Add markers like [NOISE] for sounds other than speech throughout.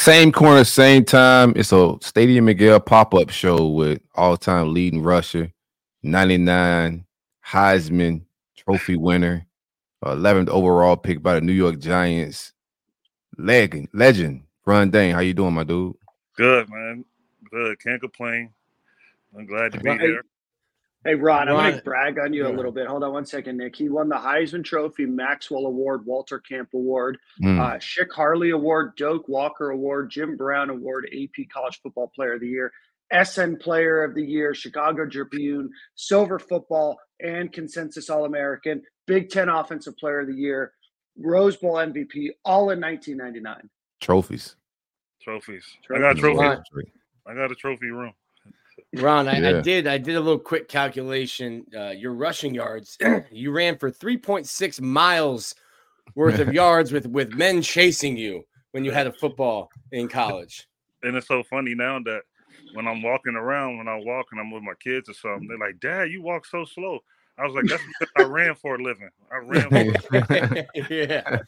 Same corner, same time. It's a Stadium Miguel pop up show with all time leading rusher, 99 Heisman Trophy winner, 11th overall pick by the New York Giants. Legend, legend, Ron Dayne. How you doing, my dude? Good, man. Good. Can't complain. I'm glad to be here. Hey, Ron, I'm going to brag on you a little bit. Hold on one second, Nick. He won the Heisman Trophy, Maxwell Award, Walter Camp Award, mm. uh, Chic Harley Award, Doak Walker Award, Jim Brown Award, AP College Football Player of the Year, SN Player of the Year, Chicago Tribune, Silver Football, and Consensus All American, Big Ten Offensive Player of the Year, Rose Bowl MVP, all in 1999. Trophies. Trophies. Trophies. I got a trophy. I got a trophy room. Ron, I, yeah. I, did. I did a little quick calculation. Uh, your rushing yards, [CLEARS THROAT] you ran for 3.6 miles worth of [LAUGHS] yards with with men chasing you when you had a football in college. And it's so funny now that when I'm walking around, when I walk and I'm with my kids or something, they're like, "Dad, you walk so slow." I was like, "That's because I ran for a living. I ran." [LAUGHS] [LAUGHS] yeah,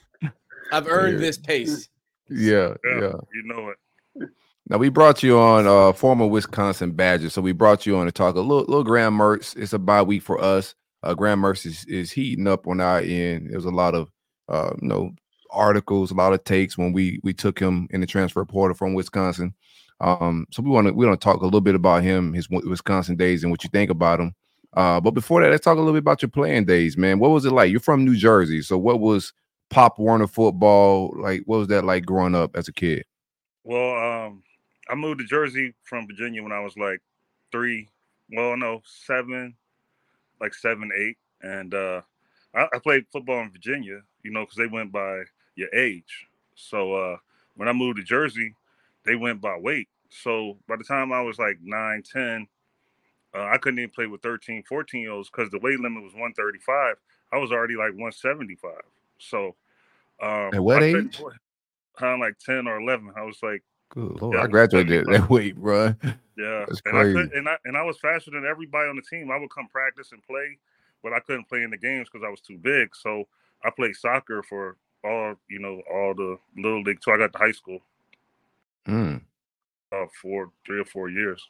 I've earned yeah. this pace. Yeah, yeah, yeah, you know it. Now we brought you on uh former Wisconsin Badger, so we brought you on to talk a little little Graham Mertz. It's a bye week for us. Uh, Graham Mertz is, is heating up on our end. There's a lot of uh you know articles, a lot of takes when we we took him in the transfer portal from Wisconsin. Um, so we want to we want to talk a little bit about him, his Wisconsin days, and what you think about him. Uh, but before that, let's talk a little bit about your playing days, man. What was it like? You're from New Jersey, so what was Pop Warner football like? What was that like growing up as a kid? Well, um, I moved to Jersey from Virginia when I was like three, well, no, seven, like seven, eight, and uh, I, I played football in Virginia, you know, because they went by your age. So uh, when I moved to Jersey, they went by weight. So by the time I was like nine, 10, uh, I couldn't even play with 13, 14 year olds because the weight limit was 135. I was already like 175. So, um, at what I age? Kind of like 10 or 11. I was like Good Lord, yeah, I graduated that weight, bro. Yeah, That's and crazy. I could, and I and I was faster than everybody on the team. I would come practice and play, but I couldn't play in the games because I was too big. So I played soccer for all you know all the little league. So I got to high school. Hmm. Uh, for three or four years.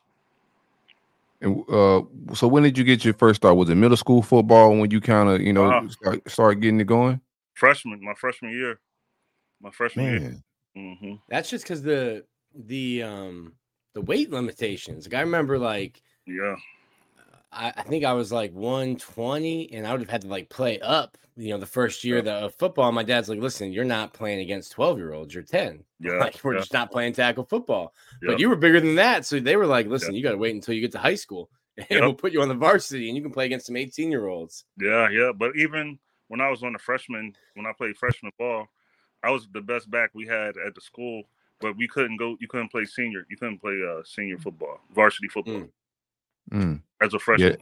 And uh, so when did you get your first start? Was it middle school football when you kind of you know uh, start, start getting it going? Freshman, my freshman year, my freshman Man. year. Mm-hmm. That's just because the the um the weight limitations. Like I remember like yeah. I, I think I was like 120 and I would have had to like play up, you know, the first year yeah. of football. My dad's like, listen, you're not playing against 12 year olds, you're 10. [LAUGHS] Yeah. Like we're yeah. just not playing tackle football. But you were bigger than that. So they were like, listen, you gotta wait until you get to high school [LAUGHS] and we'll put you on the varsity and you can play against some 18 year olds. Yeah, yeah. But even when I was on the freshman, when I played freshman ball, I was the best back we had at the school but we couldn't go. You couldn't play senior. You couldn't play uh, senior football, varsity football, mm. Mm. as a freshman. Yeah.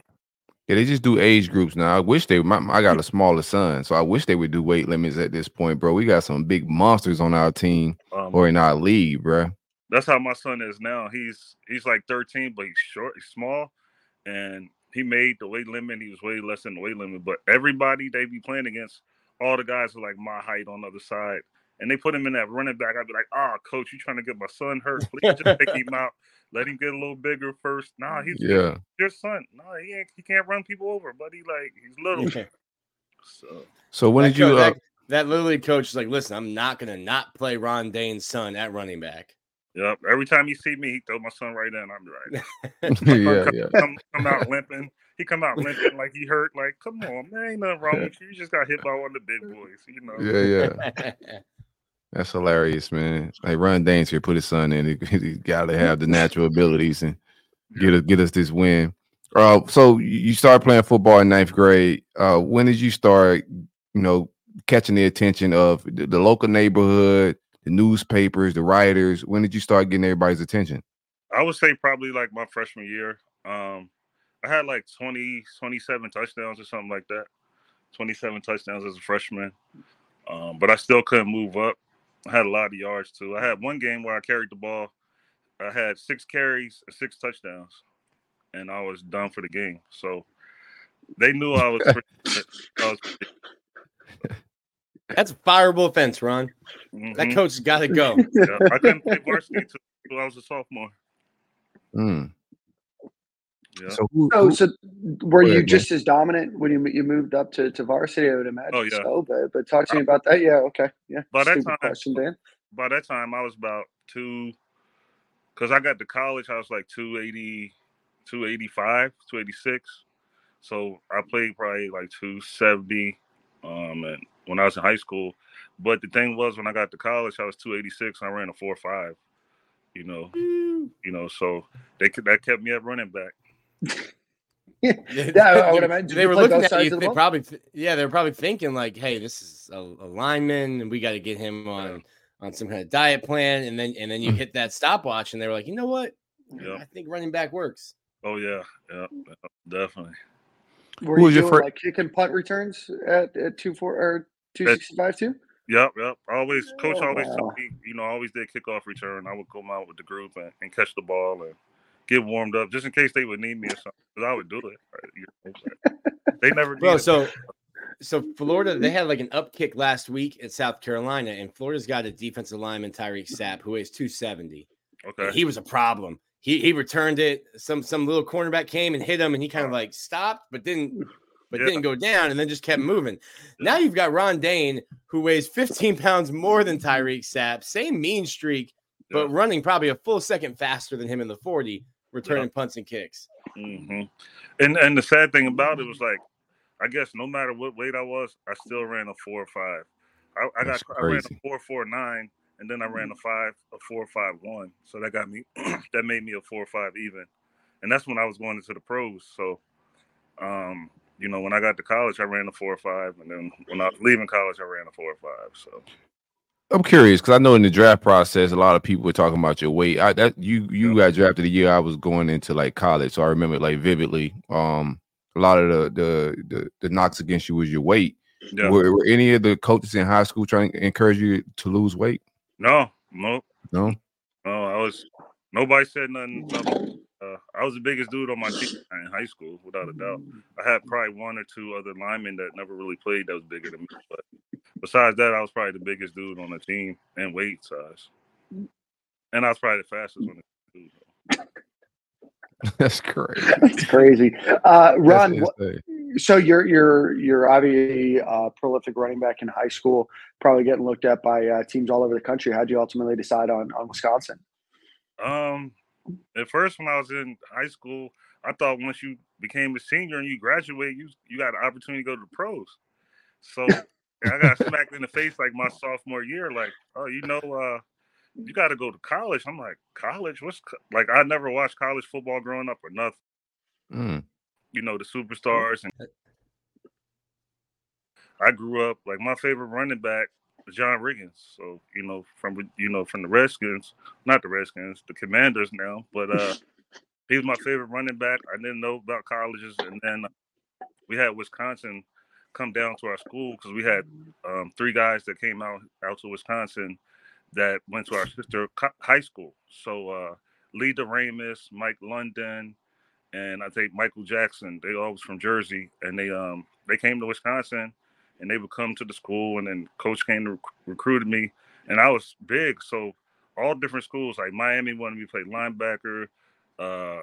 yeah. they just do age groups now. I wish they. My, I got a smaller son, so I wish they would do weight limits at this point, bro. We got some big monsters on our team um, or in our league, bro. That's how my son is now. He's he's like 13, but he's short, he's small, and he made the weight limit. He was way less than the weight limit, but everybody they be playing against, all the guys are like my height on the other side and they put him in that running back, I'd be like, "Ah, oh, coach, you trying to get my son hurt? Please just take him [LAUGHS] out. Let him get a little bigger first. Nah, he's yeah. your son. Nah, he ain't, he can't run people over, buddy. Like he's little. Yeah. So, so when did you? uh, that, that little coach is like, listen, I'm not gonna not play Ron Dayne's son at running back. Yep. Every time you see me, he throw my son right in. I'm right. [LAUGHS] yeah, come, yeah. Come, come out limping. He come out limping like he hurt. Like, come on, man, ain't nothing wrong with you. You just got hit by one of the big boys, you know. Yeah, yeah. [LAUGHS] That's hilarious, man. Like Ron Dayne's here, put his son in. [LAUGHS] He, he got to have the natural abilities and get us get us this win. Uh, so you started playing football in ninth grade. Uh, when did you start, you know, catching the attention of the, the, local neighborhood, the newspapers, the writers? When did you start getting everybody's attention? I would say probably like my freshman year. Um, I had like 20, 27 touchdowns or something like that. 27 touchdowns as a freshman. Um, but I still couldn't move up. I had a lot of yards too. I had one game where I carried the ball. I had six carries, six touchdowns, and I was done for the game. So they knew I was. [LAUGHS] I was [LAUGHS] That's a fireable offense, Ron. Mm-hmm. That coach has got to go. Yeah, I couldn't play varsity until I was a sophomore. Mm. Yeah. So, who, so, who, so were you ahead, just man. as dominant when you you moved up to, to varsity? I would imagine oh, yeah. so. But but talk to me about that. Yeah. Okay. Yeah. By that time, question, Dan. By that time, I was about two. Because I got to college, I was like 280, 285, 286. So I played probably like 270 um, and when I was in high school. But the thing was, when I got to college, I was 286 and I ran a 4.5. You know, you know, so they that kept me at running back. [LAUGHS] [LAUGHS] yeah, I would imagine. They were looking at you. The they probably, yeah, they were probably thinking like, "Hey, this is a, a lineman, and we got to get him on on some kind of diet plan." And then and then you hmm. hit that stopwatch, and they were like, "You know what? Yeah. I think running back works." Oh yeah, yeah, definitely. Were Who you doing first? like kick and punt returns at, at two four or two sixty five too? Yep, yep. Always, coach oh, always wow. told me, you know, always did kickoff return. I would come out with the group and, and catch the ball and get warmed up just in case they would need me or something. Because I would do it. they [LAUGHS] never. Bro, so so Florida, they had like an up kick last week at South Carolina, and Florida's got a defensive lineman Tyreak Sapp who weighs two seventy. Okay, he was a problem he he returned it. Some some little cornerback came and hit him, and he kind of like stopped, but didn't but yeah. didn't go down, and then just kept moving. Now you've got Ron Dayne, who weighs 15 pounds more than Tyreak Sapp, same mean streak, but running probably a full second faster than him in the 40, returning yeah. punts and kicks. Mm-hmm. And and the sad thing about it was like, I guess no matter what weight I was, I still ran a four or five. I, I got I ran a four four nine and then I ran a five, a four, five, one. So that got me, [CLEARS THROAT] that made me a four, five even, and that's when I was going into the pros. So, um, you know, when I got to college, I ran a four or five, and then when I was leaving college, I ran a four or five. So. I'm curious because I know in the draft process, a lot of people were talking about your weight. I that you you got drafted the year I was going into like college, so I remember like vividly. Um, a lot of the the the, the knocks against you was your weight. Yeah. Were, were, any of the coaches in high school trying to encourage you to lose weight? No, no, no, no. I was nobody said nothing. Nothing. Uh, I was the biggest dude on my team in high school, without a doubt. I had probably one or two other linemen that never really played that was bigger than me. But besides that, I was probably the biggest dude on the team and weight size. And I was probably the fastest on the team. [LAUGHS] That's crazy. That's crazy. Uh, Ron, what, so you're you're you're obviously a prolific running back in high school, probably getting looked at by uh, teams all over the country. How did you ultimately decide on on Wisconsin? Um, at first, when I was in high school, I thought once you became a senior and you graduate, you you got an opportunity to go to the pros. So [LAUGHS] I got smacked in the face like my sophomore year, like, oh, you know, uh, you got to go to college. I'm like, college? What's co-? like? I never watched college football growing up or nothing. Mm you know the superstars and I grew up like my favorite running back John Riggins. So, you know, from you know, from the Redskins, not the Redskins, the Commanders now, but uh [LAUGHS] he was my favorite running back. I didn't know about colleges and then we had Wisconsin come down to our school because we had um, three guys that came out out to Wisconsin that went to our sister co- high school. So uh Lee DeRamus, Mike London, and I think Michael Jackson. They all was from Jersey, and they um they came to Wisconsin, and they would come to the school, and then coach came rec- recruited me, and I was big, so all different schools like Miami wanted me to play linebacker, uh,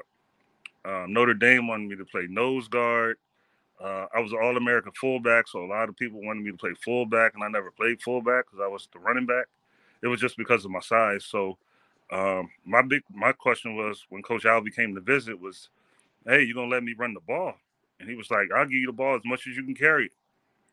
uh, Notre Dame wanted me to play nose guard. Uh, I was an All American fullback, so a lot of people wanted me to play fullback, and I never played fullback because I was the running back. It was just because of my size. So um, my big my question was when Coach Alvey came to visit was hey, you're gonna let me run the ball? And he was like, I'll give you the ball as much as you can carry.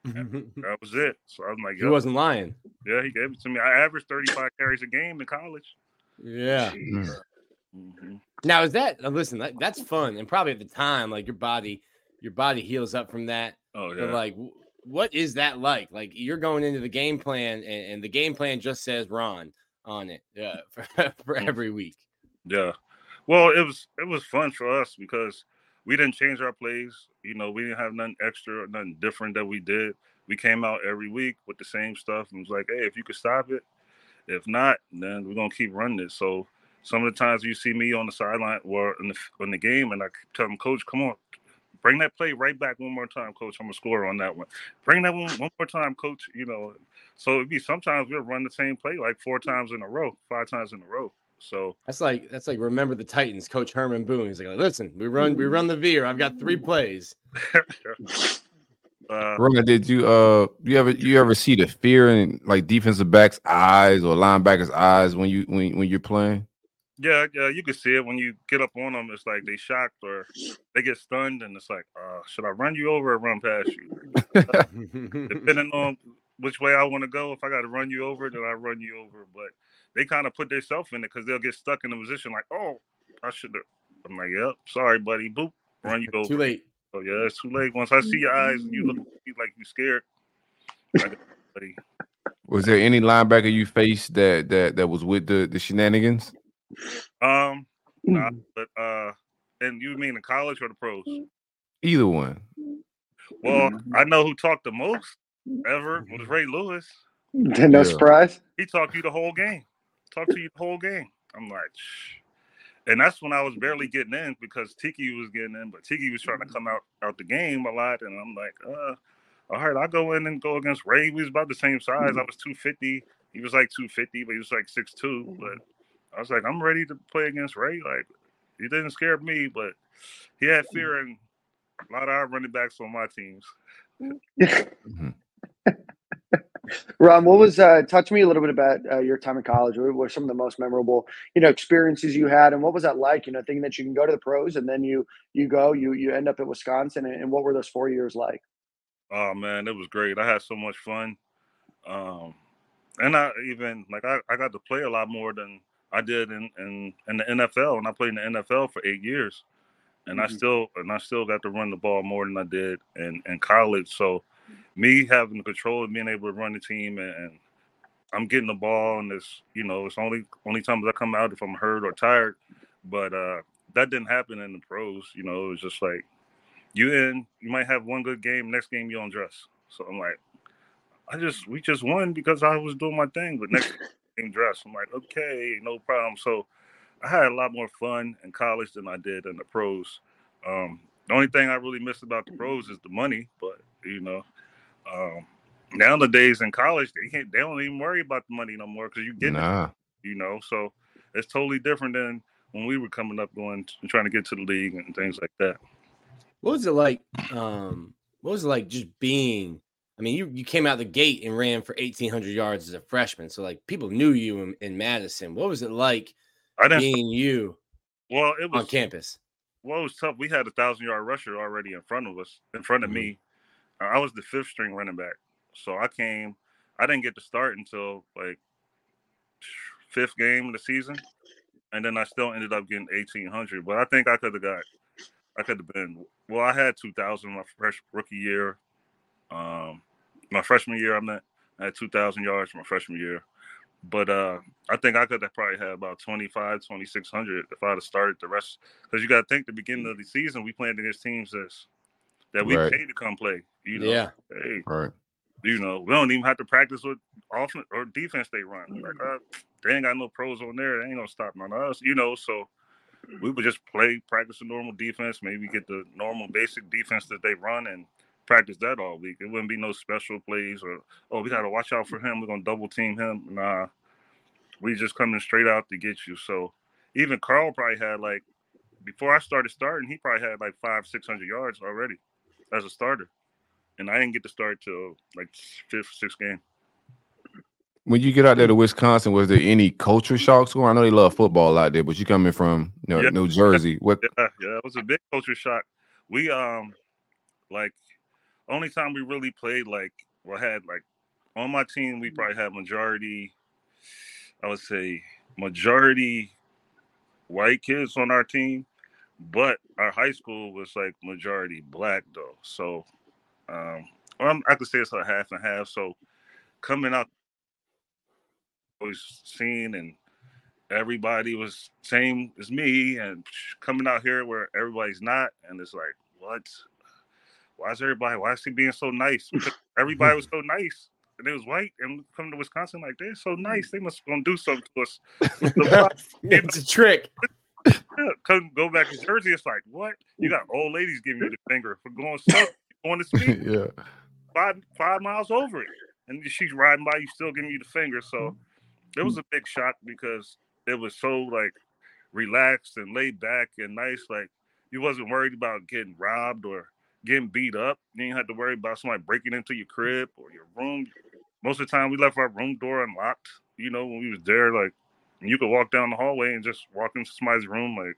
That was it. So I was like, he wasn't lying. Yeah, he gave it to me. I averaged 35 carries a game in college. Yeah. Mm-hmm. Now is that listen? That, that's fun, and probably at the time, like your body, your body heals up from that. Oh yeah. But like, what is that like? Like you're going into the game plan, and, and the game plan just says Ron on it uh, [LAUGHS] for, for mm. every week. Yeah, well, it was it was fun for us because we didn't change our plays. You know, we didn't have nothing extra, or nothing different that we did. We came out every week with the same stuff and was like, hey, if you could stop it, if not, then we're gonna keep running it. So some of the times you see me on the sideline or in the in the game, and I tell them, Coach, come on, bring that play right back one more time, coach. I'm gonna score on that one. Bring that one one more time, coach. You know, so it'd be sometimes we'll run the same play like four times in a row, five times in a row. So that's like that's like remember the Titans, Coach Herman Boone. He's like, listen, we run we run the veer. I've got three plays. [LAUGHS] uh, Rona, did you uh you ever you ever see the fear in like defensive backs' eyes or linebackers' eyes when you when when you're playing? Yeah, yeah, you can see it when you get up on them. It's like they shocked or they get stunned, and it's like, uh, should I run you over or run past you? [LAUGHS] Depending on which way I want to go, if I got to run you over, then I run you over. But they kind of put themselves in it because they'll get stuck in a position like, oh, I should have. I'm like, yep, sorry, buddy. Boop, run you over. Too late. Oh yeah, it's too late. Once I see your eyes and you look like you scared. buddy was there any linebacker you faced that that that was with the the shenanigans? Um, nah, but uh, and you mean the college or the pros? Either one. Well, I know who talked the most Mm-hmm. ever was Ray Lewis. [LAUGHS] no yeah. surprise. He talked to you the whole game. Talked to you the whole game. I'm like, Shh. and that's when I was barely getting in because Tiki was getting in, but Tiki was trying to come out out the game a lot, and I'm like, uh, all right, I'll go in and go against Ray. We was about the same size. I was 250. He was like 250, but he was like 6'2. But I was like, I'm ready to play against Ray. Like, he didn't scare me, but he had fear in a lot of our running backs on my teams. Mm-hmm. Mm-hmm. [LAUGHS] Ron, what was uh, touch me a little bit about uh, your time in college? What were some of the most memorable, you know, experiences you had, and what was that like? You know, thinking that you can go to the pros and then you you go, you you end up at Wisconsin, and, and what were those four years like? Oh man, it was great. I had so much fun, um, and I even like I, I got to play a lot more than I did in, in in the NFL, and I played in the NFL for eight years, and mm-hmm. I still and I still got to run the ball more than I did in in college. So me having the control and being able to run the team and, and I'm getting the ball and it's you know it's only only times I come out if I'm hurt or tired, but uh, that didn't happen in the pros. You know, it was just like you in you might have one good game, next game you don't dress. So I'm like, I just we just won because I was doing my thing, but next [LAUGHS] game dress. I'm like, okay, no problem. So I had a lot more fun in college than I did in the pros. Um, the only thing I really miss about the pros is the money, but you know, um, nowadays in college, they can't, they don't even worry about the money no more because you get nah. it, you know. So it's totally different than when we were coming up, going and trying to get to the league and things like that. What was it like? Um, what was it like just being? I mean, you you came out the gate and ran for eighteen hundred yards as a freshman, so like people knew you in, in Madison. What was it like I didn't, being you? Well, it was on campus. Well, it was tough. We had a thousand yard rusher already in front of us, in front of mm-hmm. me, I was the fifth string running back. So I came, I didn't get to start until like fifth game of the season. And then I still ended up getting 1800. But I think I could have got, I could have been, well, I had 2000 my fresh rookie year. Um, my freshman year, I meant I had 2,000 yards my freshman year. But uh, I think I could have probably had about 25, 2600 if I'd have started the rest. Because you got to think the beginning of the season, we played against teams that's that we right. paid to come play. You know, yeah, hey, right. You know, we don't even have to practice with offense or defense they run. Like, uh, they ain't got no pros on there. They ain't gonna stop none of us. You know, so we would just play, practice a normal defense, maybe get the normal basic defense that they run and practice that all week. It wouldn't be no special plays or oh, we gotta watch out for him. We're gonna double team him. Nah, we just coming straight out to get you. So even Carl probably had like before I started starting, he probably had like five, six hundred yards already as a starter, and I didn't get to start till like fifth, sixth game. When you get out there to Wisconsin, was there any culture shocks going? I know they love football out there, but you coming from you know, yeah. New Jersey. What? Yeah, yeah, it was a big culture shock. We um, like, only time we really played like, well, had like on my team, we probably had majority. I would say majority white kids on our team, but our high school was like majority black though. So um well, I could say it's a half and half. So coming out was seen and everybody was same as me and coming out here where everybody's not and it's like what why is everybody why is he being so nice everybody was [LAUGHS] so nice and it was white and coming to wisconsin like they're so nice [LAUGHS] they must gonna do something to us [LAUGHS] it's a trick [LAUGHS] yeah, couldn't go back to Jersey. It's like, what? You got old ladies giving you the finger for going slow, going to speed. [LAUGHS] yeah. Five five miles over it. And she's riding by you still giving you the finger. So mm-hmm. it was a big shock because it was so like relaxed and laid back and nice. Like you wasn't worried about getting robbed or getting beat up. You didn't have to worry about somebody breaking into your crib or your room. Most of the time we left our room door unlocked, you know, when we was there, like you could walk down the hallway and just walk into somebody's room, like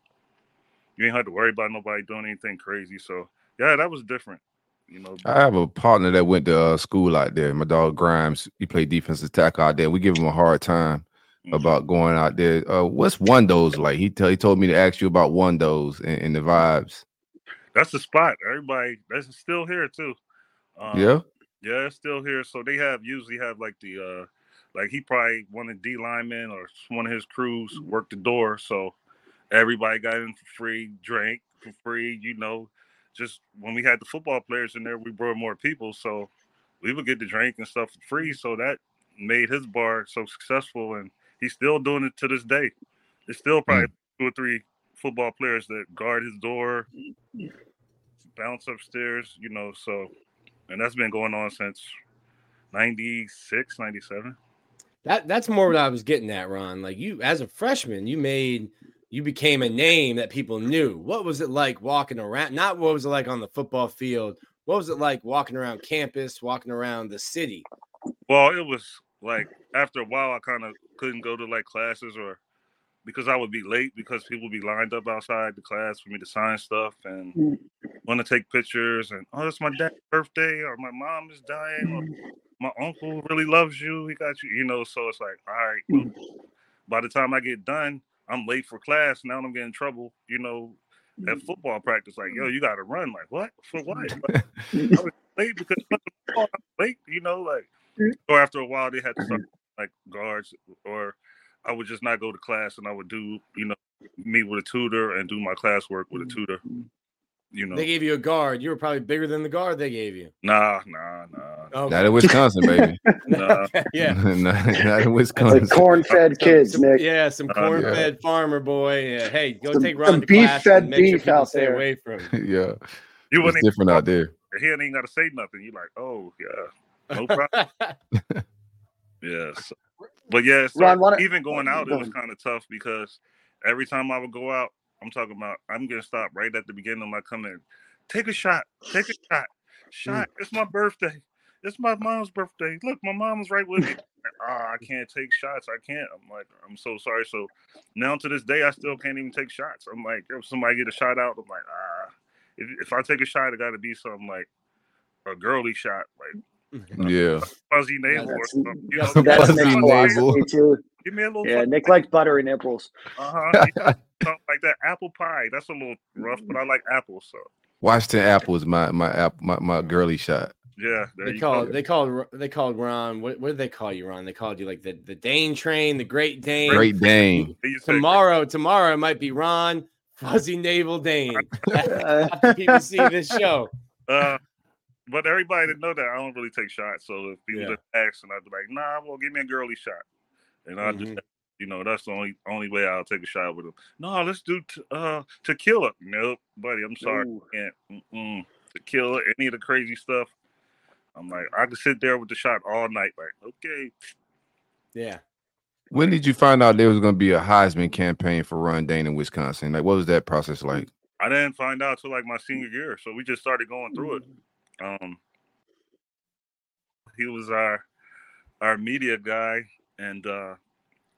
you ain't had to worry about nobody doing anything crazy. So yeah, that was different. You know, I have a partner that went to uh, school out there. My dog Grimes, he played defensive tackle out there. We give him a hard time mm-hmm. about going out there. Uh, what's Wando's like? He tell he told me to ask you about Wando's and, and the vibes. That's the spot. Everybody that's still here too. Um, yeah, yeah, it's still here. So they have usually have like the uh like he probably one of D linemen or one of his crews mm. worked the door. So everybody got in for free, drank for free, you know, just when we had the football players in there, we brought more people, so we would get the drink and stuff for free. Mm. So that made his bar so successful, and he's still doing it to this day. There's still probably mm. two or three football players that guard his door, mm. bounce upstairs, you know. So, and that's been going on since 96, 97. That that's more what I was getting at, Ron. Like you, as a freshman, you made you became a name that people knew. What was it like walking around? Not what was it like on the football field. What was it like walking around campus, walking around the city? Well, it was like after a while, I kind of couldn't go to like classes or because I would be late because people would be lined up outside the class for me to sign stuff and mm. want to take pictures and oh, it's my dad's birthday or my mom is dying or mm. My uncle really loves you. He got you, you know. So it's like, all right. Well, mm. by the time I get done, I'm late for class. Now I'm getting trouble, you know, at mm. football practice. Like, yo, you got to run. Like, what? For what? [LAUGHS] I was late because I'm late, you know, like, mm. or after a while they had to start [LAUGHS] like guards, or I would just not go to class and I would do, you know, meet with a tutor and do my classwork with a tutor. You know, they gave you a guard. You were probably bigger than the guard they gave you. Nah, nah, nah. Okay. Not in Wisconsin, baby. [LAUGHS] nah. yeah, [LAUGHS] not, not, in Wisconsin. Like corn-fed [LAUGHS] kids, some, Nick. Yeah, some uh, corn-fed yeah. farmer boy. Yeah. Hey, go some, take Ron to beef-fed beef sure out there. Away from. yeah, you it's different out there. He ain't got to say nothing. You're like, oh yeah, no problem. yes, but yeah, so Ron, even going out, it was kind of tough because every time I would go out, I'm talking about I'm gonna stop right at the beginning of my coming. Take a shot. Take a shot. Shot. It's my birthday. It's my mom's birthday. Look, my mom's right with me. [LAUGHS] Ah, I can't take shots. I can't. I'm like, I'm so sorry. So now to this day, I still can't even take shots. I'm like, if somebody get a shot out, I'm like, ah, if, if I take a shot, it got to be something like a girly shot, like yeah, fuzzy navel or something. You know, that's fuzzy navel. Too. Give me a little. Yeah, Nick likes buttery nipples. Uh huh. [LAUGHS] something like that. Apple pie. That's a little rough, but I like apples. So Washington apple is my my app my, my girly shot. Yeah, they called they called they called Ron. What, what did they call you, Ron? They called you like the the Dane train, the Great Dane. Great Dane. tomorrow, tomorrow it might be Ron Fuzzy Navel Dane. [LAUGHS] After people see this show. Uh, but everybody to know that I don't really take shots. So if people yeah. just ask, and I'd be like, "Nah, well, give me a girly shot," and I mm-hmm. just you know, that's the only only way I'll take a shot with them. No, let's do t- uh tequila. Nope, buddy. I'm sorry, Ooh. can't. Mm-mm. Tequila, any of the crazy stuff. I'm like, I could sit there with the shot all night. Like, okay. Yeah. When did you find out there was going to be a Heisman campaign for Ron Dayne in Wisconsin? Like, what was that process like? I didn't find out till like my senior year, so we just started going through it. Um, he was our our media guy, and uh,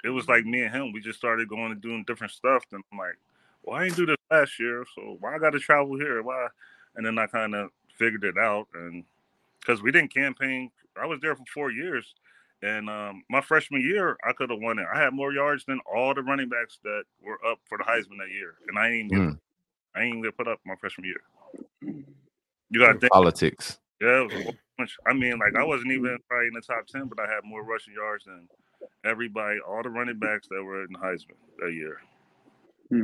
it was like me and him. We just started going and doing different stuff. And I'm like, well, I didn't do this last year, so why I got to travel here? Why? And then I kind of figured it out, and because we didn't campaign, I was there for four years, and um, my freshman year I could have won it. I had more yards than all the running backs that were up for the Heisman that year, and I ain't mm. I ain't get put up my freshman year. You got politics. Yeah, I mean, like I wasn't even probably in the top ten, but I had more rushing yards than everybody, all the running backs that were in Heisman that year. Hmm.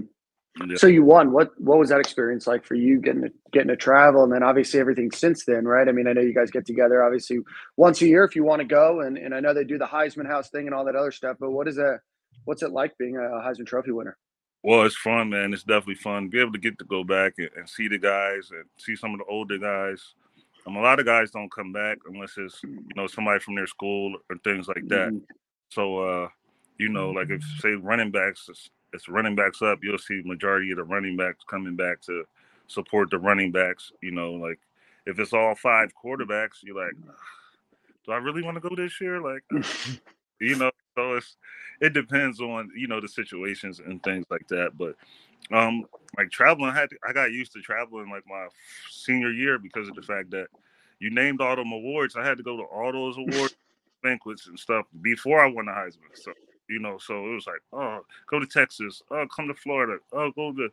Yeah. So you won. What what was that experience like for you getting to, getting to travel, and then obviously everything since then, right? I mean, I know you guys get together obviously once a year if you want to go, and, and I know they do the Heisman House thing and all that other stuff. But what is that? What's it like being a Heisman Trophy winner? Well, it's fun, man. It's definitely fun. Be able to get to go back and, and see the guys and see some of the older guys. Um, a lot of guys don't come back unless it's you know somebody from their school or things like that. Mm-hmm. So, uh, you know, like if say running backs, it's, it's running backs up, you'll see majority of the running backs coming back to support the running backs. You know, like if it's all five quarterbacks, you're like, do I really want to go this year? Like, [LAUGHS] you know, so it's it depends on you know the situations and things like that. But um, like traveling, I had to, I got used to traveling like my senior year because of the fact that you named all them awards. I had to go to all those awards [LAUGHS] banquets and stuff before I won the Heisman. So you know, so it was like, oh, go to Texas, oh, come to Florida, oh, go to,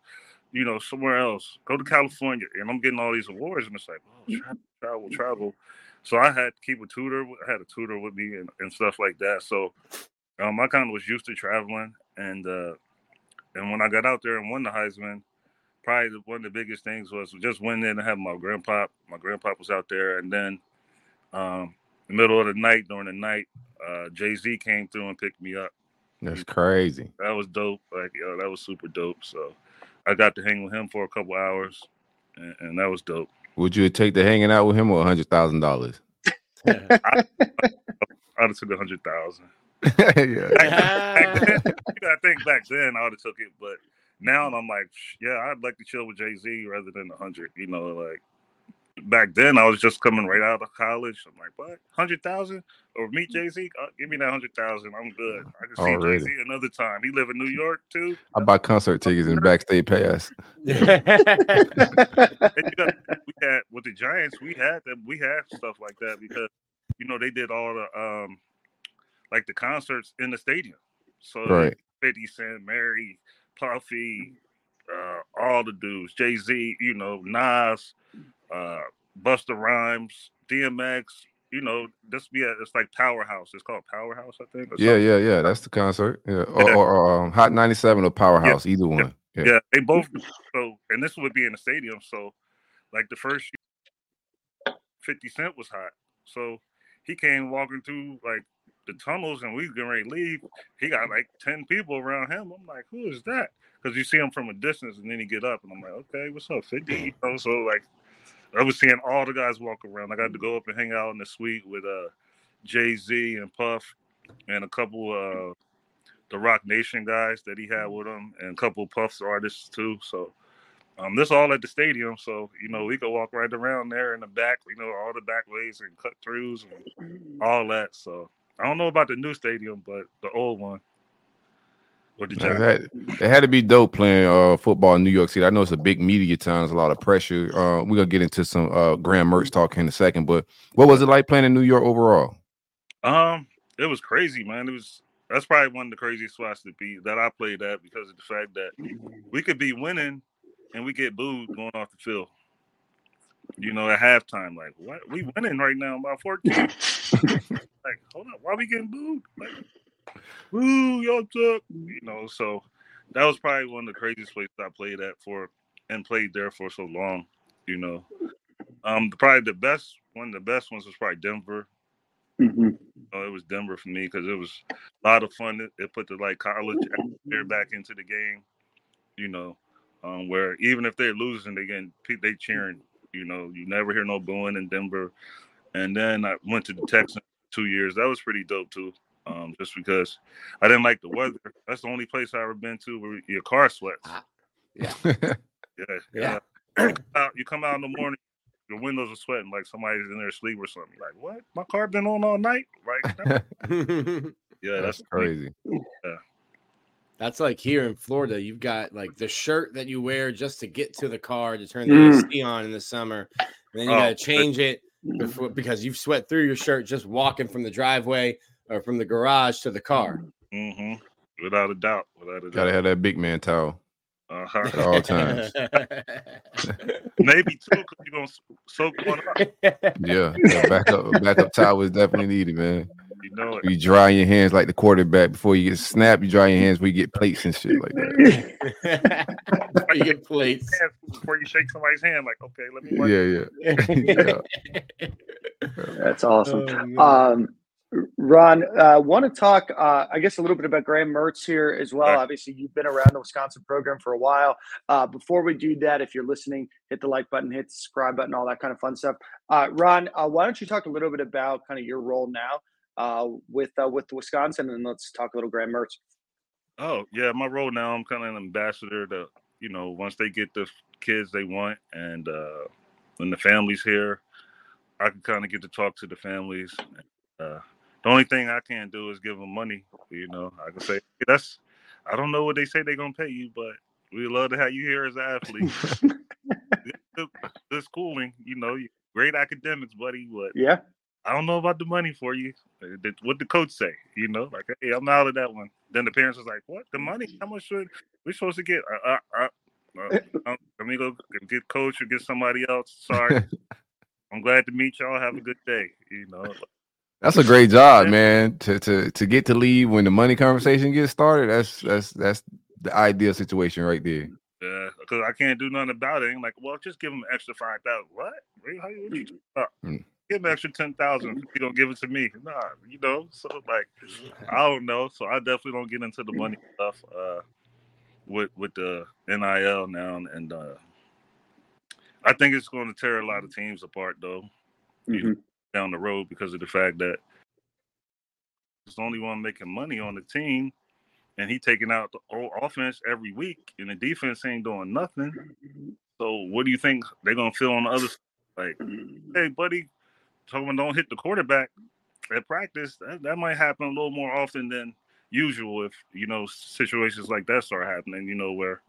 you know, somewhere else, go to California, and I'm getting all these awards, and it's like, oh, mm. travel, travel, travel. So I had to keep a tutor. I had a tutor with me and, and stuff like that. So um, I kind of was used to traveling, and uh, and when I got out there and won the Heisman, probably one of the biggest things was just winning and having my grandpa. My grandpa was out there, and then um, the middle of the night during the night, uh, Jay Z came through and picked me up. That's crazy. That was dope. Like, yo, that was super dope. So I got to hang with him for a couple hours, and, and that was dope. Would you take the hanging out with him or a hundred thousand dollars? [LAUGHS] I'd have took a hundred thousand. Yeah. [LAUGHS] I think back then I would have took it, but now I'm like, yeah, I'd like to chill with Jay Z rather than a hundred. You know, like back then I was just coming right out of college. I'm like, what, hundred thousand or meet Jay Z? Uh, give me that hundred thousand. I'm good. I can see Jay Z another time. He live in New York too. I buy concert tickets and backstage pass. [LAUGHS] we had with the Giants, we had them. We had stuff like that because you know they did all the um like the concerts in the stadium. So right. 50 Cent, Mary, Puffy, uh, all the dudes, Jay Z, you know, Nas, uh, Busta Rhymes, DMX. You know, this be a, it's like Powerhouse. It's called Powerhouse, I think. Yeah, yeah, yeah. That's the concert. Yeah, or, yeah. or, or um, Hot 97 or Powerhouse, yeah. either one. Yeah. yeah, they both. So, and this would be in the stadium. So, like the first 50 Cent was hot. So he came walking through like the tunnels and we getting ready to leave. He got like 10 people around him. I'm like, who is that? Because you see him from a distance and then he get up and I'm like, okay, what's up, 50? You know, so like I was seeing all the guys walk around. I got to go up and hang out in the suite with uh, Jay Z and Puff and a couple uh the Roc Nation guys that he had with him and a couple Puff's artists too. So um, this all at the stadium, so you know we could walk right around there in the back. You know all the back ways and cut throughs and all that. So I don't know about the new stadium, but the old one. What did you? It had to be dope playing uh, football in New York City. I know it's a big media town. There's a lot of pressure. Uh, we're gonna get into some uh, Graham Mertz talk in a second. But what was it like playing in New York overall? Um, it was crazy, man. It was that's probably one of the craziest spots to be that I played at because of the fact that we could be winning and we get booed going off the field. You know, at halftime, like what we winning right now by 14. [LAUGHS] [LAUGHS] like, hold on, why are we getting booed? Like, Woo, y'all took, you know. So that was probably one of the craziest places I played at for and played there for so long, you know. Um, probably the best one of the best ones was probably Denver. Mm-hmm. it was Denver for me because it was a lot of fun. It, it put the like college atmosphere back into the game, you know, um, where even if they're losing, they getting they cheering. You know, you never hear no booing in Denver. And then I went to the Texans two years. That was pretty dope too um, just because I didn't like the weather. That's the only place I ever been to where your car sweats. Ah, yeah, yeah, yeah. You, come out, you come out in the morning, your windows are sweating like somebody's in their sleep or something. Like, what? My car been on all night, right? [LAUGHS] yeah, that's, that's crazy. Yeah. That's like here in Florida, you've got like the shirt that you wear just to get to the car to turn the mm. AC on in the summer. And then you oh, got to change it before, because you've sweat through your shirt just walking from the driveway or from the garage to the car. Mm-hmm. Without a doubt. Without a doubt. Gotta have that big man towel. Uh-huh. At all times. [LAUGHS] Maybe two, because you're gonna soak one up. [LAUGHS] Yeah, yeah backup backup towel is definitely needed, man. You know it. You dry your hands like the quarterback before you get snapped. You dry your hands before you get plates and shit like that. you get [LAUGHS] plates before you shake somebody's hand. Like, okay, let me. Yeah, yeah. [LAUGHS] yeah. That's awesome. Oh, um, Ron, uh, want to talk, uh, I guess, a little bit about Graham Mertz here as well. Obviously, you've been around the Wisconsin program for a while. Uh, before we do that, if you're listening, hit the like button, hit the subscribe button, all that kind of fun stuff. Uh, Ron, uh, why don't you talk a little bit about kind of your role now uh, with with Wisconsin, and let's talk a little Graham Mertz. Oh yeah, my role now, I'm kind of an ambassador to, you know, once they get the kids they want, and uh, when the family's here, I can kind of get to talk to the families. Uh, the only thing I can't do is give them money. You know, I can say that's. I don't know what they say they're gonna pay you, but we love to have you here as an athlete. [LAUGHS] good schooling, you know, great academics, buddy. But yeah, I don't know about the money for you. What the coach say? You know, like, hey, I'm out of that one. Then the parents was like, "What? The money? How much should we supposed to get?" Uh, uh, uh, uh let me go get coach or get somebody else. Sorry. I'm glad to meet y'all. Have a good day. You know. That's a great job, man. To to to get to leave when the money conversation gets started. That's that's that's the ideal situation right there. Yeah, because I can't do nothing about it. I'm like, well, just give them extra five thousand. What? How you, what you mm. Give them extra ten thousand. You don't give it to me. Nah, you know. So like, I don't know. So I definitely don't get into the money stuff uh, with with the NIL now, and uh, I think it's going to tear a lot of teams apart, though. Mm-hmm down the road because of the fact that he's the only one making money on the team and he taking out the whole offense every week and the defense ain't doing nothing. So what do you think they're gonna feel on the other side? Like, hey buddy, someone don't hit the quarterback at practice, that, that might happen a little more often than usual if you know situations like that start happening, you know, where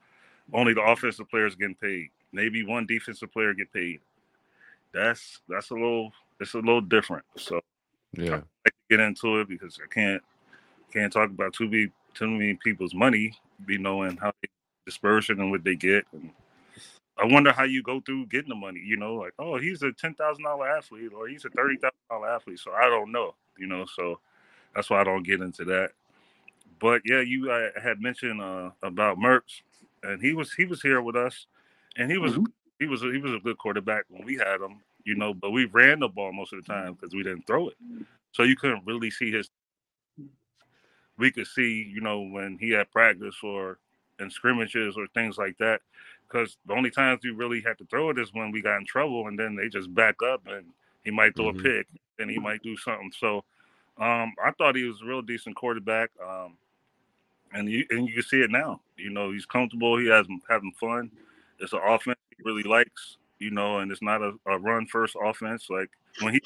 only the offensive players getting paid. Maybe one defensive player get paid. That's that's a little it's a little different. So yeah, I like get into it because I can't can't talk about too many too many people's money, be knowing how they disperse it and what they get. And I wonder how you go through getting the money. You know, like oh, he's a ten thousand dollar athlete or he's a thirty thousand dollar athlete. So I don't know. You know, so that's why I don't get into that. But yeah, you uh, had mentioned uh, about Mertz, and he was he was here with us, and he was mm-hmm. he was he was a good quarterback when we had him you know, but we ran the ball most of the time because we didn't throw it. So you couldn't really see his. We could see, you know, when he had practice or in scrimmages or things like that, because the only times we really had to throw it is when we got in trouble, and then they just back up and he might throw mm-hmm. a pick and he might do something. So um, I thought he was a real decent quarterback, um, and you and you can see it now. You know, he's comfortable. He has having fun. It's an offense he really likes you know, and it's not a, a run first offense. Like when he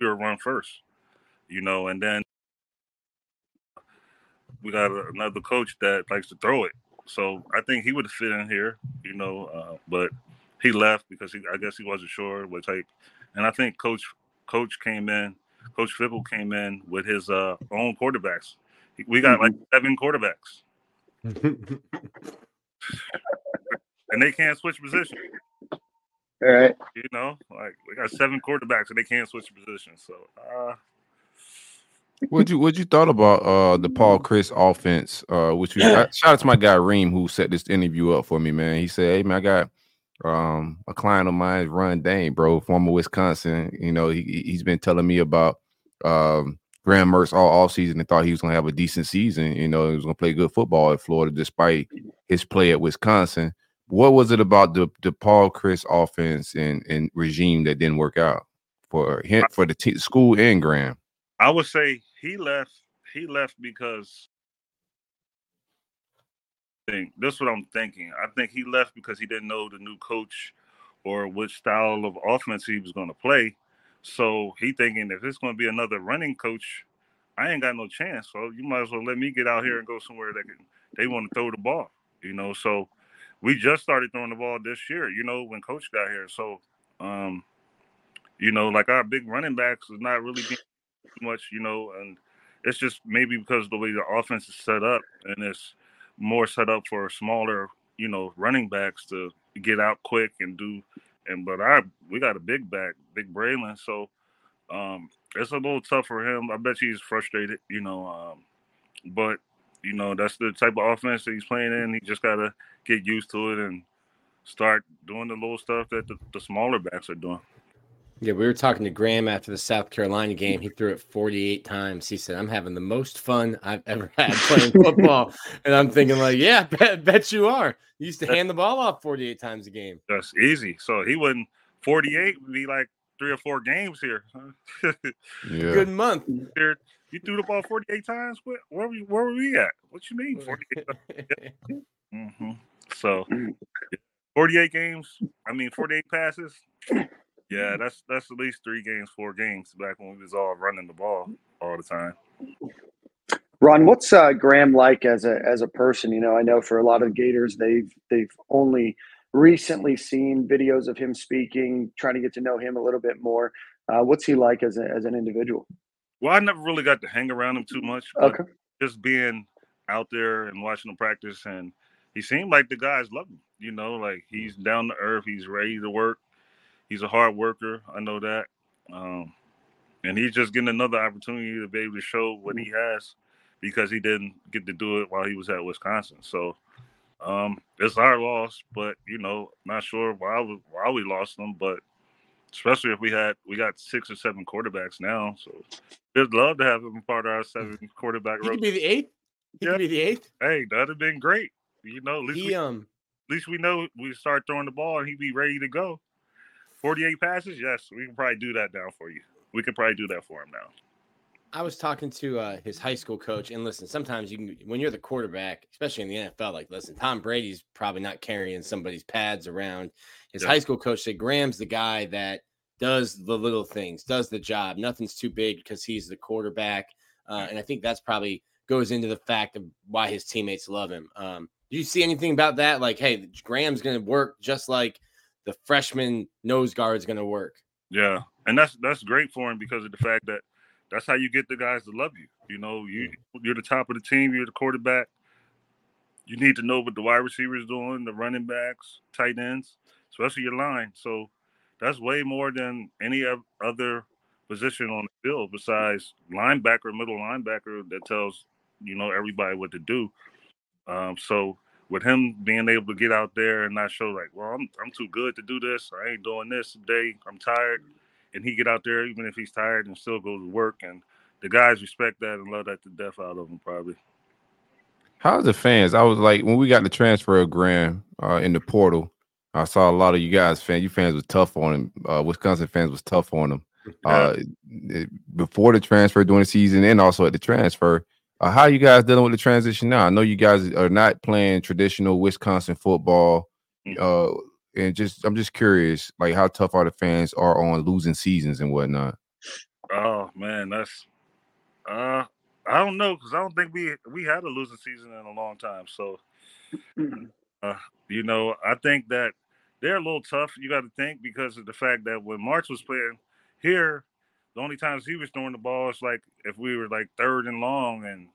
you're a run first, you know, and then we got another coach that likes to throw it. So I think he would fit in here, you know, uh, but he left because he, I guess he wasn't sure what type. And I think coach coach came in, Coach Fickell came in with his uh, own quarterbacks. We got like mm-hmm. seven quarterbacks. [LAUGHS] and they can't switch positions. All right. You know, like we got seven quarterbacks and they can't switch positions. So uh what you what you thought about uh the Paul Chryst offense? Uh which we I, shout out to my guy Reem who set this interview up for me, man. He said, Hey man, I got um a client of mine, Ron Dayne, bro, former Wisconsin. You know, he he's been telling me about um Graham Mertz all off season and thought he was gonna have a decent season. You know, he was gonna play good football at Florida despite his play at Wisconsin what was it about the the Paul Chryst offense and, and regime that didn't work out for him for the t- school and Graham? I would say he left. He left because think this is what I'm thinking. I think he left because he didn't know the new coach or which style of offense he was going to play. So he thinking if it's going to be another running coach, I ain't got no chance. So you might as well let me get out here and go somewhere that can, they want to throw the ball. You know, so we just started throwing the ball this year, you know, when coach got here. So, um, you know, like our big running backs is not really being much, you know, and it's just maybe because the way the offense is set up and it's more set up for smaller, you know, running backs to get out quick and do. And but I we got a big back, big Braelon, so um, it's a little tough for him. I bet he's frustrated, you know. Um, but you know, that's the type of offense that he's playing in. He just gotta get used to it and start doing the little stuff that the, the smaller backs are doing. Yeah, we were talking to Graham after the South Carolina game. He threw it 48 times. He said, I'm having the most fun I've ever [LAUGHS] had playing football. and I'm thinking, like, yeah, [LAUGHS] bet, bet you are. You used to hand the ball off 48 times a game. That's easy. So he wouldn't 48 would be like three or four games here. [LAUGHS] yeah. Good month. You threw the ball 48 times? Where, where, were, we, where were we at? What you mean 48 mm-hmm. So 48 games. I mean 48 passes. Yeah, that's that's at least three games, four games back when we was all running the ball all the time. Ron, what's uh, Graham like as a as a person? You know, I know for a lot of Gators, they've they've only recently seen videos of him speaking, trying to get to know him a little bit more. Uh, what's he like as a, as an individual? Well, I never really got to hang around him too much. Okay. Just being out there and watching him practice, and he seemed like the guys love him. You know, like he's down to earth, he's ready to work he's a hard worker. I know that. Um, and he's just getting another opportunity to be able to show what he has because he didn't get to do it while he was at Wisconsin. So um, it's our loss, but you know, not sure why we, why we lost them, but especially if we had we got six or seven quarterbacks now. So we'd love to have him part of our seven [LAUGHS] quarterback. He could be the eighth. He yeah. could be the eighth. Hey, that'd have been great. You know, at least he, we, um, at least we know we start throwing the ball and he'd be ready to go. 48 passes? Yes, we can probably do that now for you. We could probably do that for him now. I was talking to uh, his high school coach, and listen, sometimes you can, when you're the quarterback, especially in the NFL, like, listen, Tom Brady's probably not carrying somebody's pads around. His yeah. high school coach said Graham's the guy that does the little things, does the job. Nothing's too big because he's the quarterback. Uh, and I think that's probably goes into the fact of why his teammates love him. Um, do you see anything about that? Like, hey, Graham's going to work just like – the freshman nose guard is going to work. Yeah, and that's that's great for him because of the fact that that's how you get the guys to love you. You know, you you're the top of the team. You're the quarterback. You need to know what the wide receivers doing, the running backs, tight ends, especially your line. So that's way more than any other position on the field besides linebacker, middle linebacker that tells you know everybody what to do. Um, so with him being able to get out there and not show like, well, I'm I'm too good to do this. I ain't doing this today. I'm tired. And he get out there even if he's tired and still go to work. And the guys respect that and love that to death out of him probably. How's the fans? I was like when we got the transfer of Graham uh, in the portal. I saw a lot of you guys fans. You fans was tough on him. Uh, Wisconsin fans was tough on him uh, before the transfer during the season and also at the transfer. Uh, how you guys dealing with the transition now? I know you guys are not playing traditional Wisconsin football. Mm. Uh, and just I'm just curious, like how tough are the fans are on losing seasons and whatnot? Oh man, that's uh I don't know because I don't think we we had a losing season in a long time. So uh, you know, I think that they're a little tough. You got to think because of the fact that when Mertz was playing here, the only times he was throwing the ball is like if we were like third and long and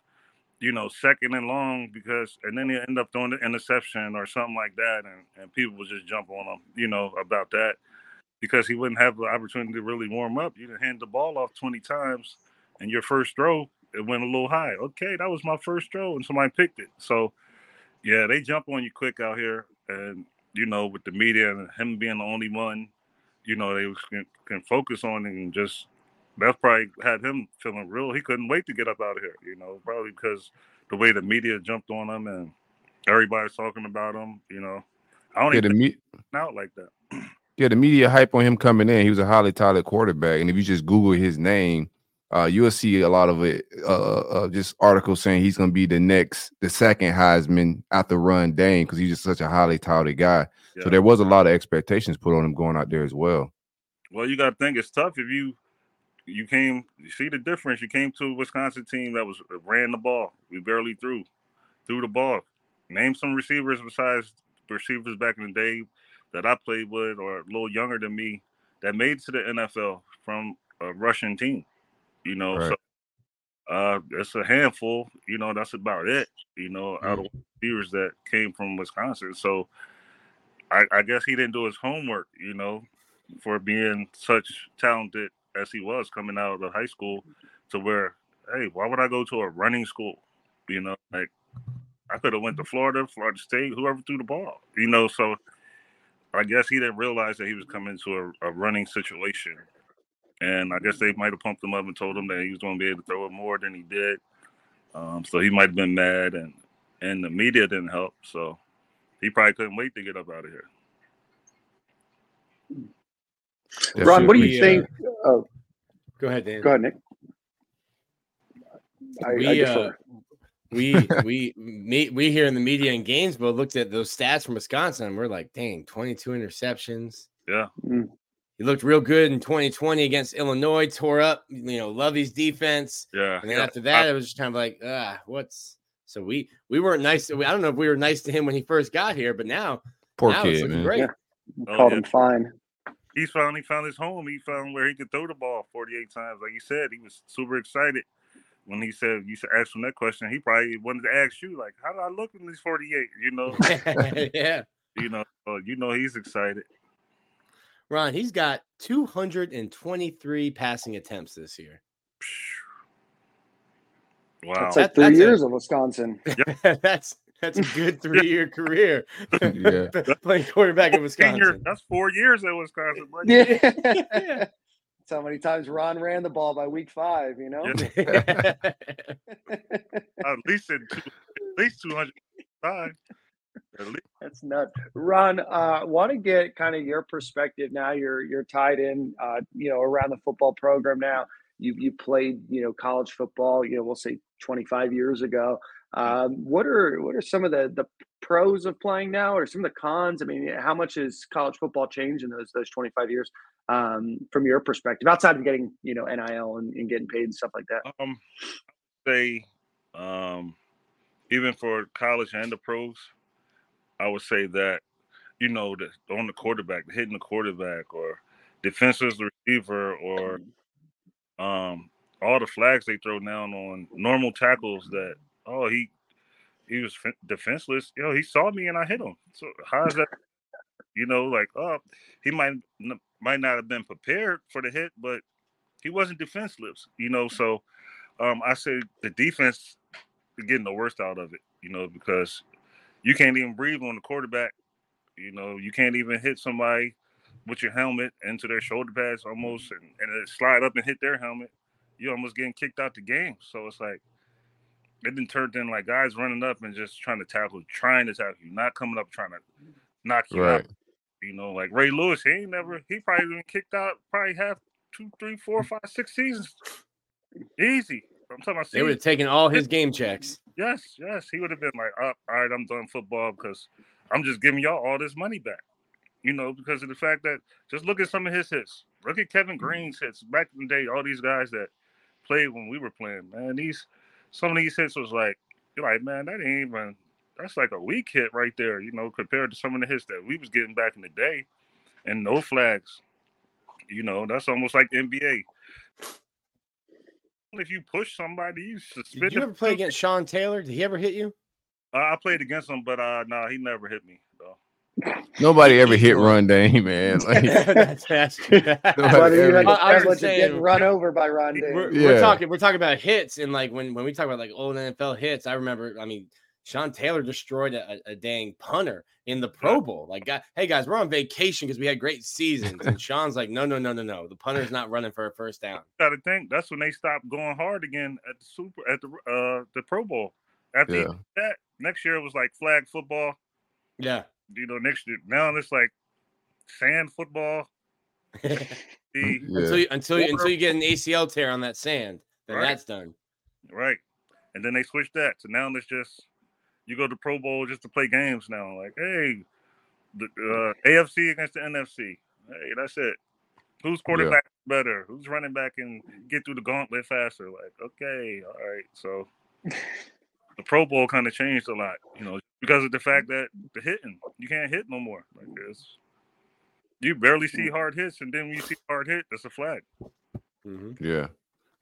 you know second and long because and then he end up throwing the interception or something like that and, and people would just jump on him you know about that because he wouldn't have the opportunity to really warm up. You hand the ball off 20 times and your first throw it went a little high. Okay that was my first throw and somebody picked it. So yeah they jump on you quick out here and you know with the media and him being the only one you know they can, can focus on and just that's probably had him feeling real. He couldn't wait to get up out of here, you know, probably because the way the media jumped on him and everybody's talking about him, you know. I don't yeah, even me- out like that. Yeah, the media hype on him coming in. He was a highly touted quarterback, and if you just Google his name, uh, you'll see a lot of it. Uh, uh, just articles saying he's going to be the next, the second Heisman after Ron Dayne because he's just such a highly touted guy. Yeah. So there was a lot of expectations put on him going out there as well. Well, you got to think it's tough if you you came. You see the difference. You came to a Wisconsin team that was ran the ball. We barely threw, threw the ball. Name some receivers besides receivers back in the day that I played with, or a little younger than me, that made to the NFL from a Russian team. You know, right. so uh, it's a handful. You know, that's about it. You know, out of mm. receivers that came from Wisconsin. So I, I guess he didn't do his homework. You know, for being such talented as he was coming out of high school to where, hey, why would I go to a running school? You know, like I could have went to Florida, Florida State, whoever threw the ball. You know, so I guess he didn't realize that he was coming to a, a running situation and I guess they might have pumped him up and told him that he was going to be able to throw it more than he did. Um, so he might have been mad, and and the media didn't help. So he probably couldn't wait to get up out of here. Ron, what do you think? Uh, oh, go ahead, Dan. Go ahead, Nick. I, we, I uh, we [LAUGHS] we me, we here in the media in Gainesville looked at those stats from Wisconsin and we're like, dang, 22 interceptions. Yeah. Mm. He looked real good in 2020 against Illinois, tore up, you know, Lovie's defense. Yeah. And then yeah. after that, I, it was just kind of like, ah, what's so we we weren't nice. To, I don't know if we were nice to him when he first got here, but now, poor now kid, man. Great. Yeah. Oh, called yeah. him fine. He's finally found his home. He found where he could throw the ball 48 times. Like you said, he was super excited when he said you should ask him that question, he probably wanted to ask you like, "How do I look in these 48?" You know? [LAUGHS] yeah. You know, uh, you know he's excited. Ron, he's got 223 passing attempts this year. Wow, that's like three that's years a, of Wisconsin. [LAUGHS] that's that's a good [LAUGHS] three-year career. yeah, [LAUGHS] playing quarterback in Wisconsin. that's four years at Wisconsin. [LAUGHS] Yeah. That's how many times Ron ran the ball by week five, you know? Yeah. at least in two, at least 205. That's nuts. Ron, uh, want to get kind of your perspective now. You're you're tied in, uh, you know, around the football program now. You you played, you know, college football. You know, we'll say 25 years ago. Um, what are what are some of the the pros of playing now, or some of the cons? I mean, how much has college football changed in those those 25 years? um, from your perspective, outside of getting you know NIL and, and getting paid and stuff like that? Um, say, um, even for college and the pros, I would say that you know the on the quarterback, hitting the quarterback, or defensive receiver, or um, all the flags they throw down on normal tackles that oh he he was defenseless. Yo, he saw me and I hit him. So how is that? You know, like oh, he might might not have been prepared for the hit, but he wasn't defenseless, you know. So um, I say the defense getting the worst out of it, you know, because you can't even breathe on the quarterback. You know, you can't even hit somebody with your helmet into their shoulder pads almost and, and slide up and hit their helmet. You almost getting kicked out the game. So it's like it didn't turn in like guys running up and just trying to tackle, trying to tackle you, not coming up trying to knock you right. out. You know, like Ray Lewis, he ain't never he probably been kicked out probably half two, three, four, five, six seasons. Easy. I'm talking about they would have taken all his game checks. Yes, yes. He would have been like, oh, all right, I'm done football because I'm just giving y'all all this money back. You know, because of the fact that just look at some of his hits. Look at Kevin mm-hmm. Greene's hits back in the day, all these guys that played when we were playing, man. These some of these hits was like, you're like, man, that ain't even that's like a weak hit right there, you know, compared to some of the hits that we was getting back in the day, and no flags. You know, that's almost like the NBA. If you push somebody, you suspend. Did you ever play against Sean Taylor? Did he ever hit you? Uh, I played against him, but uh, no, nah, he never hit me. Though. Nobody ever hit Ron Dayne, man. [LAUGHS] Like, that's, that's, I, was saying, run over by Ron Dayne. We're, yeah. we're, talking, we're talking about hits, and like when when we talk about like old NFL hits, I remember. I mean, Sean Taylor destroyed a, a dang punter in the Pro Bowl. Like, hey guys, we're on vacation because we had great seasons. And [LAUGHS] Sean's like, no, no, no, no, no. The punter's not running for a first down. Got to think that's when they stopped going hard again at the Super at the uh the Pro Bowl. After yeah. that, next year it was like flag football. Yeah. You know, next year now it's like sand football. [LAUGHS] the, yeah. Until you until you, until you get an ACL tear on that sand, then right. that's done. Right. And then they switched that. So now it's just you go to Pro Bowl just to play games now. Like, hey, the uh, AFC against the NFC. Hey, that's it. Who's quarterback yeah. better? Who's running back and get through the gauntlet faster? Like, okay, all right. So [LAUGHS] the Pro Bowl kind of changed a lot, you know, because of the fact that the hitting, you can't hit no more. Like this, you barely see hard hits, and then when you see hard hit, that's a flag. Mm-hmm. Yeah.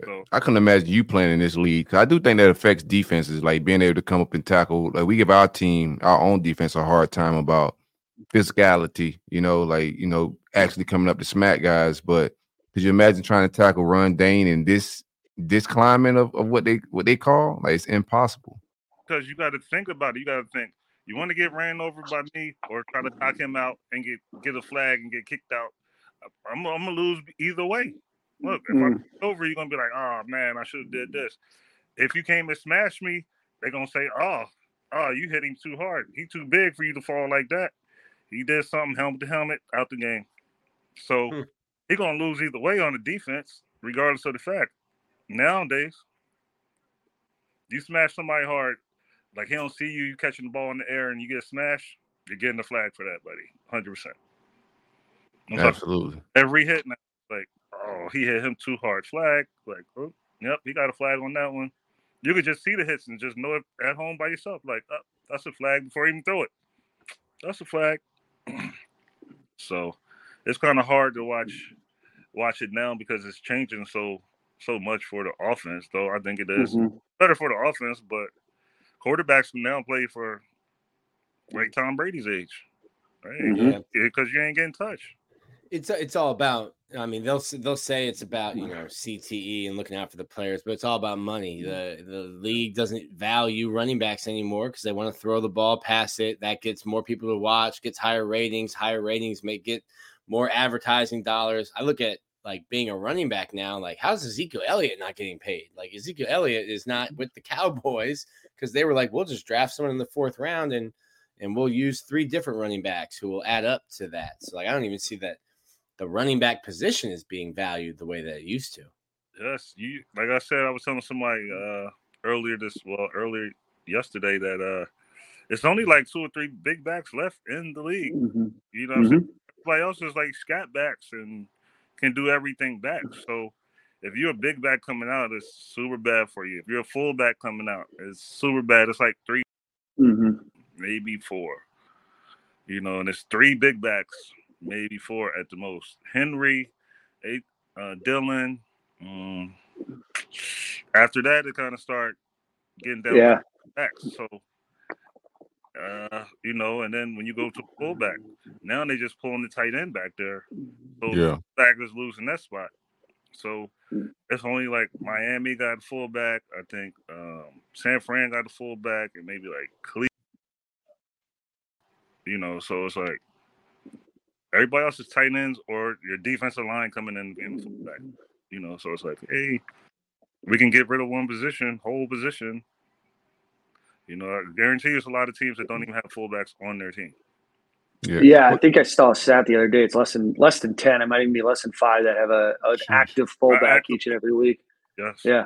So, I couldn't imagine you playing in this league. I do think that affects defenses, like being able to come up and tackle. Like we give our team, our own defense, a hard time about physicality. You know, like you know, actually coming up to smack guys. But could you imagine trying to tackle Ron Dayne in this this climate of, of what they what they call like it's impossible. Because you got to think about it. You got to think. You want to get ran over by me, or try to knock him out and get get a flag and get kicked out. I'm, I'm gonna lose either way. look, if mm. I'm over, you're gonna be like, oh man, I should have did this. If you came and smashed me, they're gonna say, oh, oh, you hit him too hard. He too big for you to fall like that. He did something helmet to helmet out the game. So hmm. he gonna lose either way on the defense, regardless of the fact. Nowadays, you smash somebody hard, like he don't see you, you catching the ball in the air and you get smashed, you're getting the flag for that, buddy. Hundred percent. Absolutely. Every hit, like, oh, he hit him too hard. Flag, like, oh, yep, he got a flag on that one. You could just see the hits and just know it at home by yourself. Like, oh, that's a flag before you even throw it. That's a flag. [CLEARS THROAT] so it's kind of hard to watch watch it now because it's changing so so much for the offense. Though I think it is mm-hmm. better for the offense, but quarterbacks can now play for like Tom Brady's age, right? Because mm-hmm. you ain't getting touched. It's it's all about. I mean, they'll they'll say it's about you know CTE and looking out for the players, but it's all about money. The the league doesn't value running backs anymore because they want to throw the ball, past it. That gets more people to watch, gets higher ratings. Higher ratings make get more advertising dollars. I look at like being a running back now. Like, how's Ezekiel Elliott not getting paid? Like Ezekiel Elliott is not with the Cowboys because they were like, we'll just draft someone in the fourth round and and we'll use three different running backs who will add up to that. So like, I don't even see that the running back position is being valued the way that it used to. Yes, you like I said, I was telling somebody uh earlier this well earlier yesterday that uh it's only like two or three big backs left in the league. Mm-hmm. You know, mm-hmm. everybody else is like scat backs and can do everything back. So if you're a big back coming out, it's super bad for you. If you're a fullback coming out, it's super bad. It's like 3 mm-hmm. maybe four. You know, and it's three big backs maybe four at the most. Henry, eight, uh, Dillon. Um, after that, it kind of start getting down yeah. back. So, uh, you know, and then when you go to fullback, now they just pulling the tight end back there. So yeah. back is losing that spot. So mm. it's only like Miami got a fullback. I think um, San Fran got a fullback, and maybe like Cleveland. You know, so it's like Everybody else is tight ends or your defensive line coming in and fullback. Mm-hmm. You know, so it's like, hey, we can get rid of one position, whole position. You know, I guarantee it's a lot of teams that don't mm-hmm. even have fullbacks on their team. Yeah. yeah, I think I saw a stat the other day. It's less than less than ten. It might even be less than five that have a an active fullback active. each and every week. Yes. Yeah.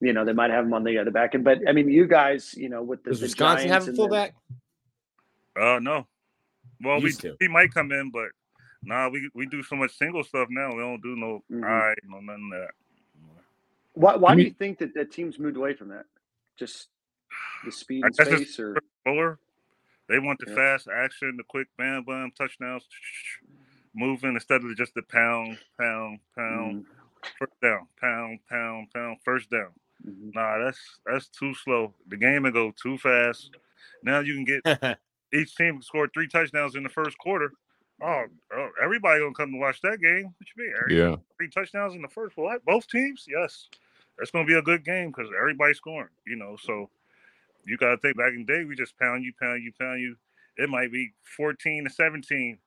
You know, they might have them on the other back end, but I mean, you guys, you know, with the, does the Wisconsin Giants have a fullback? Uh, no. Well, we he might come in, but nah, we we do so much single stuff now. We don't do no mm-hmm. I no none of that. Why why do you think that the teams moved away from that? Just the speed and space, or fuller? They want the yeah. fast action, the quick bam bam touchdowns, [LAUGHS] moving instead of just the pound pound pound. Mm-hmm. First down, pound, pound, pound, first down. Mm-hmm. Nah, that's that's too slow. The game will go too fast. Now you can get [LAUGHS] each team scored three touchdowns in the first quarter. Oh, oh everybody gonna come to watch that game. What you mean? yeah, three touchdowns in the first. What? Both teams? Yes, it's gonna be a good game because everybody's scoring. You know, so you gotta think back in the day, we just pound you, pound you, pound you. It might be fourteen to seventeen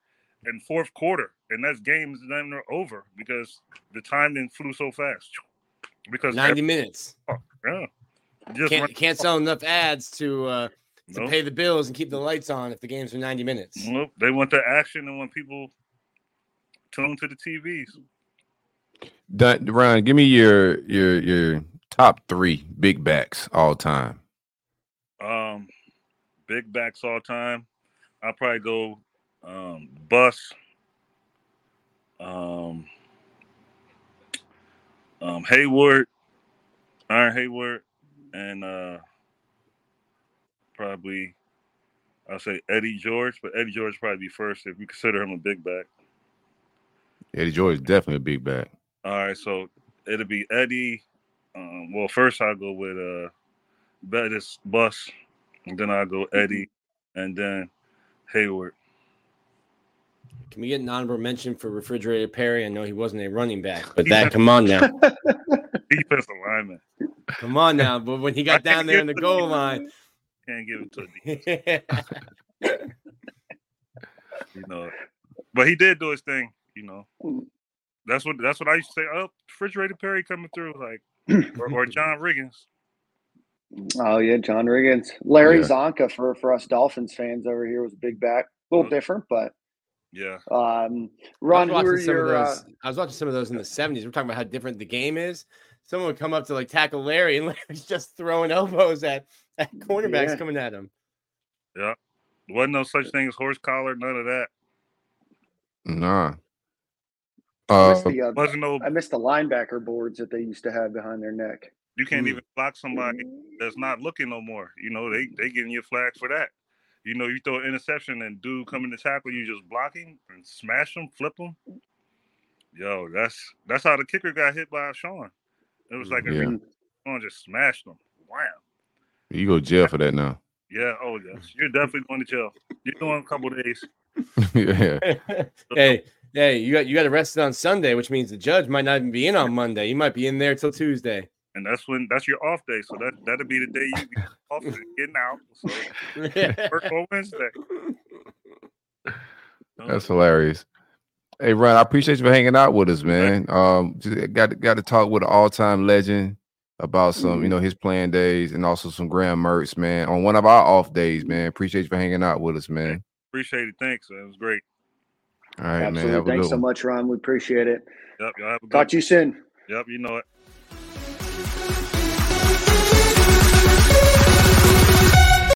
in fourth quarter, and that's games then are over because the time then flew so fast. Because ninety every, minutes. Oh, yeah. Just can't, can't sell enough ads to uh, to nope. pay the bills and keep the lights on if the games are 90 minutes. Nope. They want the action and when people tune to the TVs. Dun, Ryan, give me your your your top three big backs all time. Um, big backs all time. I'll probably go um, Bus, um, um, Heyward, Iron Heyward, and uh, probably I'll say Eddie George, but Eddie George probably be first if you consider him a big back. Eddie George is definitely a big back. All right, so it'll be Eddie. Um, well, first I'll go with uh Bettis Bus, and then I'll go mm-hmm. Eddie, and then Heyward. Can we get an honorable mention for Refrigerator Perry? I know he wasn't a running back, but that come on now. [LAUGHS] Defensive lineman. Come on now, but when he got down there in the goal line, can't give it to him. [LAUGHS] you know, but he did do his thing. You know, That's what that's what I used to say. Oh, refrigerator Perry coming through, like or, or John Riggins. Oh yeah, John Riggins, Larry yeah. Csonka for for us Dolphins fans over here was a big back, a little different, but yeah. Um, Ron, I was, your, those, uh, I was watching some of those in the '70s. We're talking about how different the game is. Someone would come up to like tackle Larry, and [LAUGHS] Larry's just throwing elbows at, at cornerbacks yeah. coming at him. Yeah, wasn't no such thing as horse collar, none of that. Nah. Uh, the, uh, wasn't no. I missed the linebacker boards that they used to have behind their neck. You can't mm. even block somebody that's not looking no more. You know they they getting you flag for that. You know you throw an interception and dude coming to tackle you just blocking and smash them, flip them. Yo, that's that's how the kicker got hit by Sean. It was like a yeah. Sean just smashed them. Wow. You go jail for that now. Yeah. Oh yes. You're definitely going to jail. You're doing a couple days. [LAUGHS] yeah. [LAUGHS] hey, hey, you got you got arrested on Sunday, which means the judge might not even be in on Monday. You might be in there till Tuesday. And that's when that's your off day. So that that'll be the day you get [LAUGHS] off and getting out. So [LAUGHS] work on Wednesday. [LAUGHS] That's hilarious. Hey, Ron, I appreciate you for hanging out with us, man. Um, got got to talk with an all time legend about some, you mm-hmm. know, his playing days and also some Graham Mertz, man, on one of our off days, man. Appreciate you for hanging out with us, man. Appreciate it. Thanks. It was great. All right, Absolutely. man. Thanks so much, Ron. We appreciate it. Yep. Y'all have a Talk to you soon. Yep. You know it.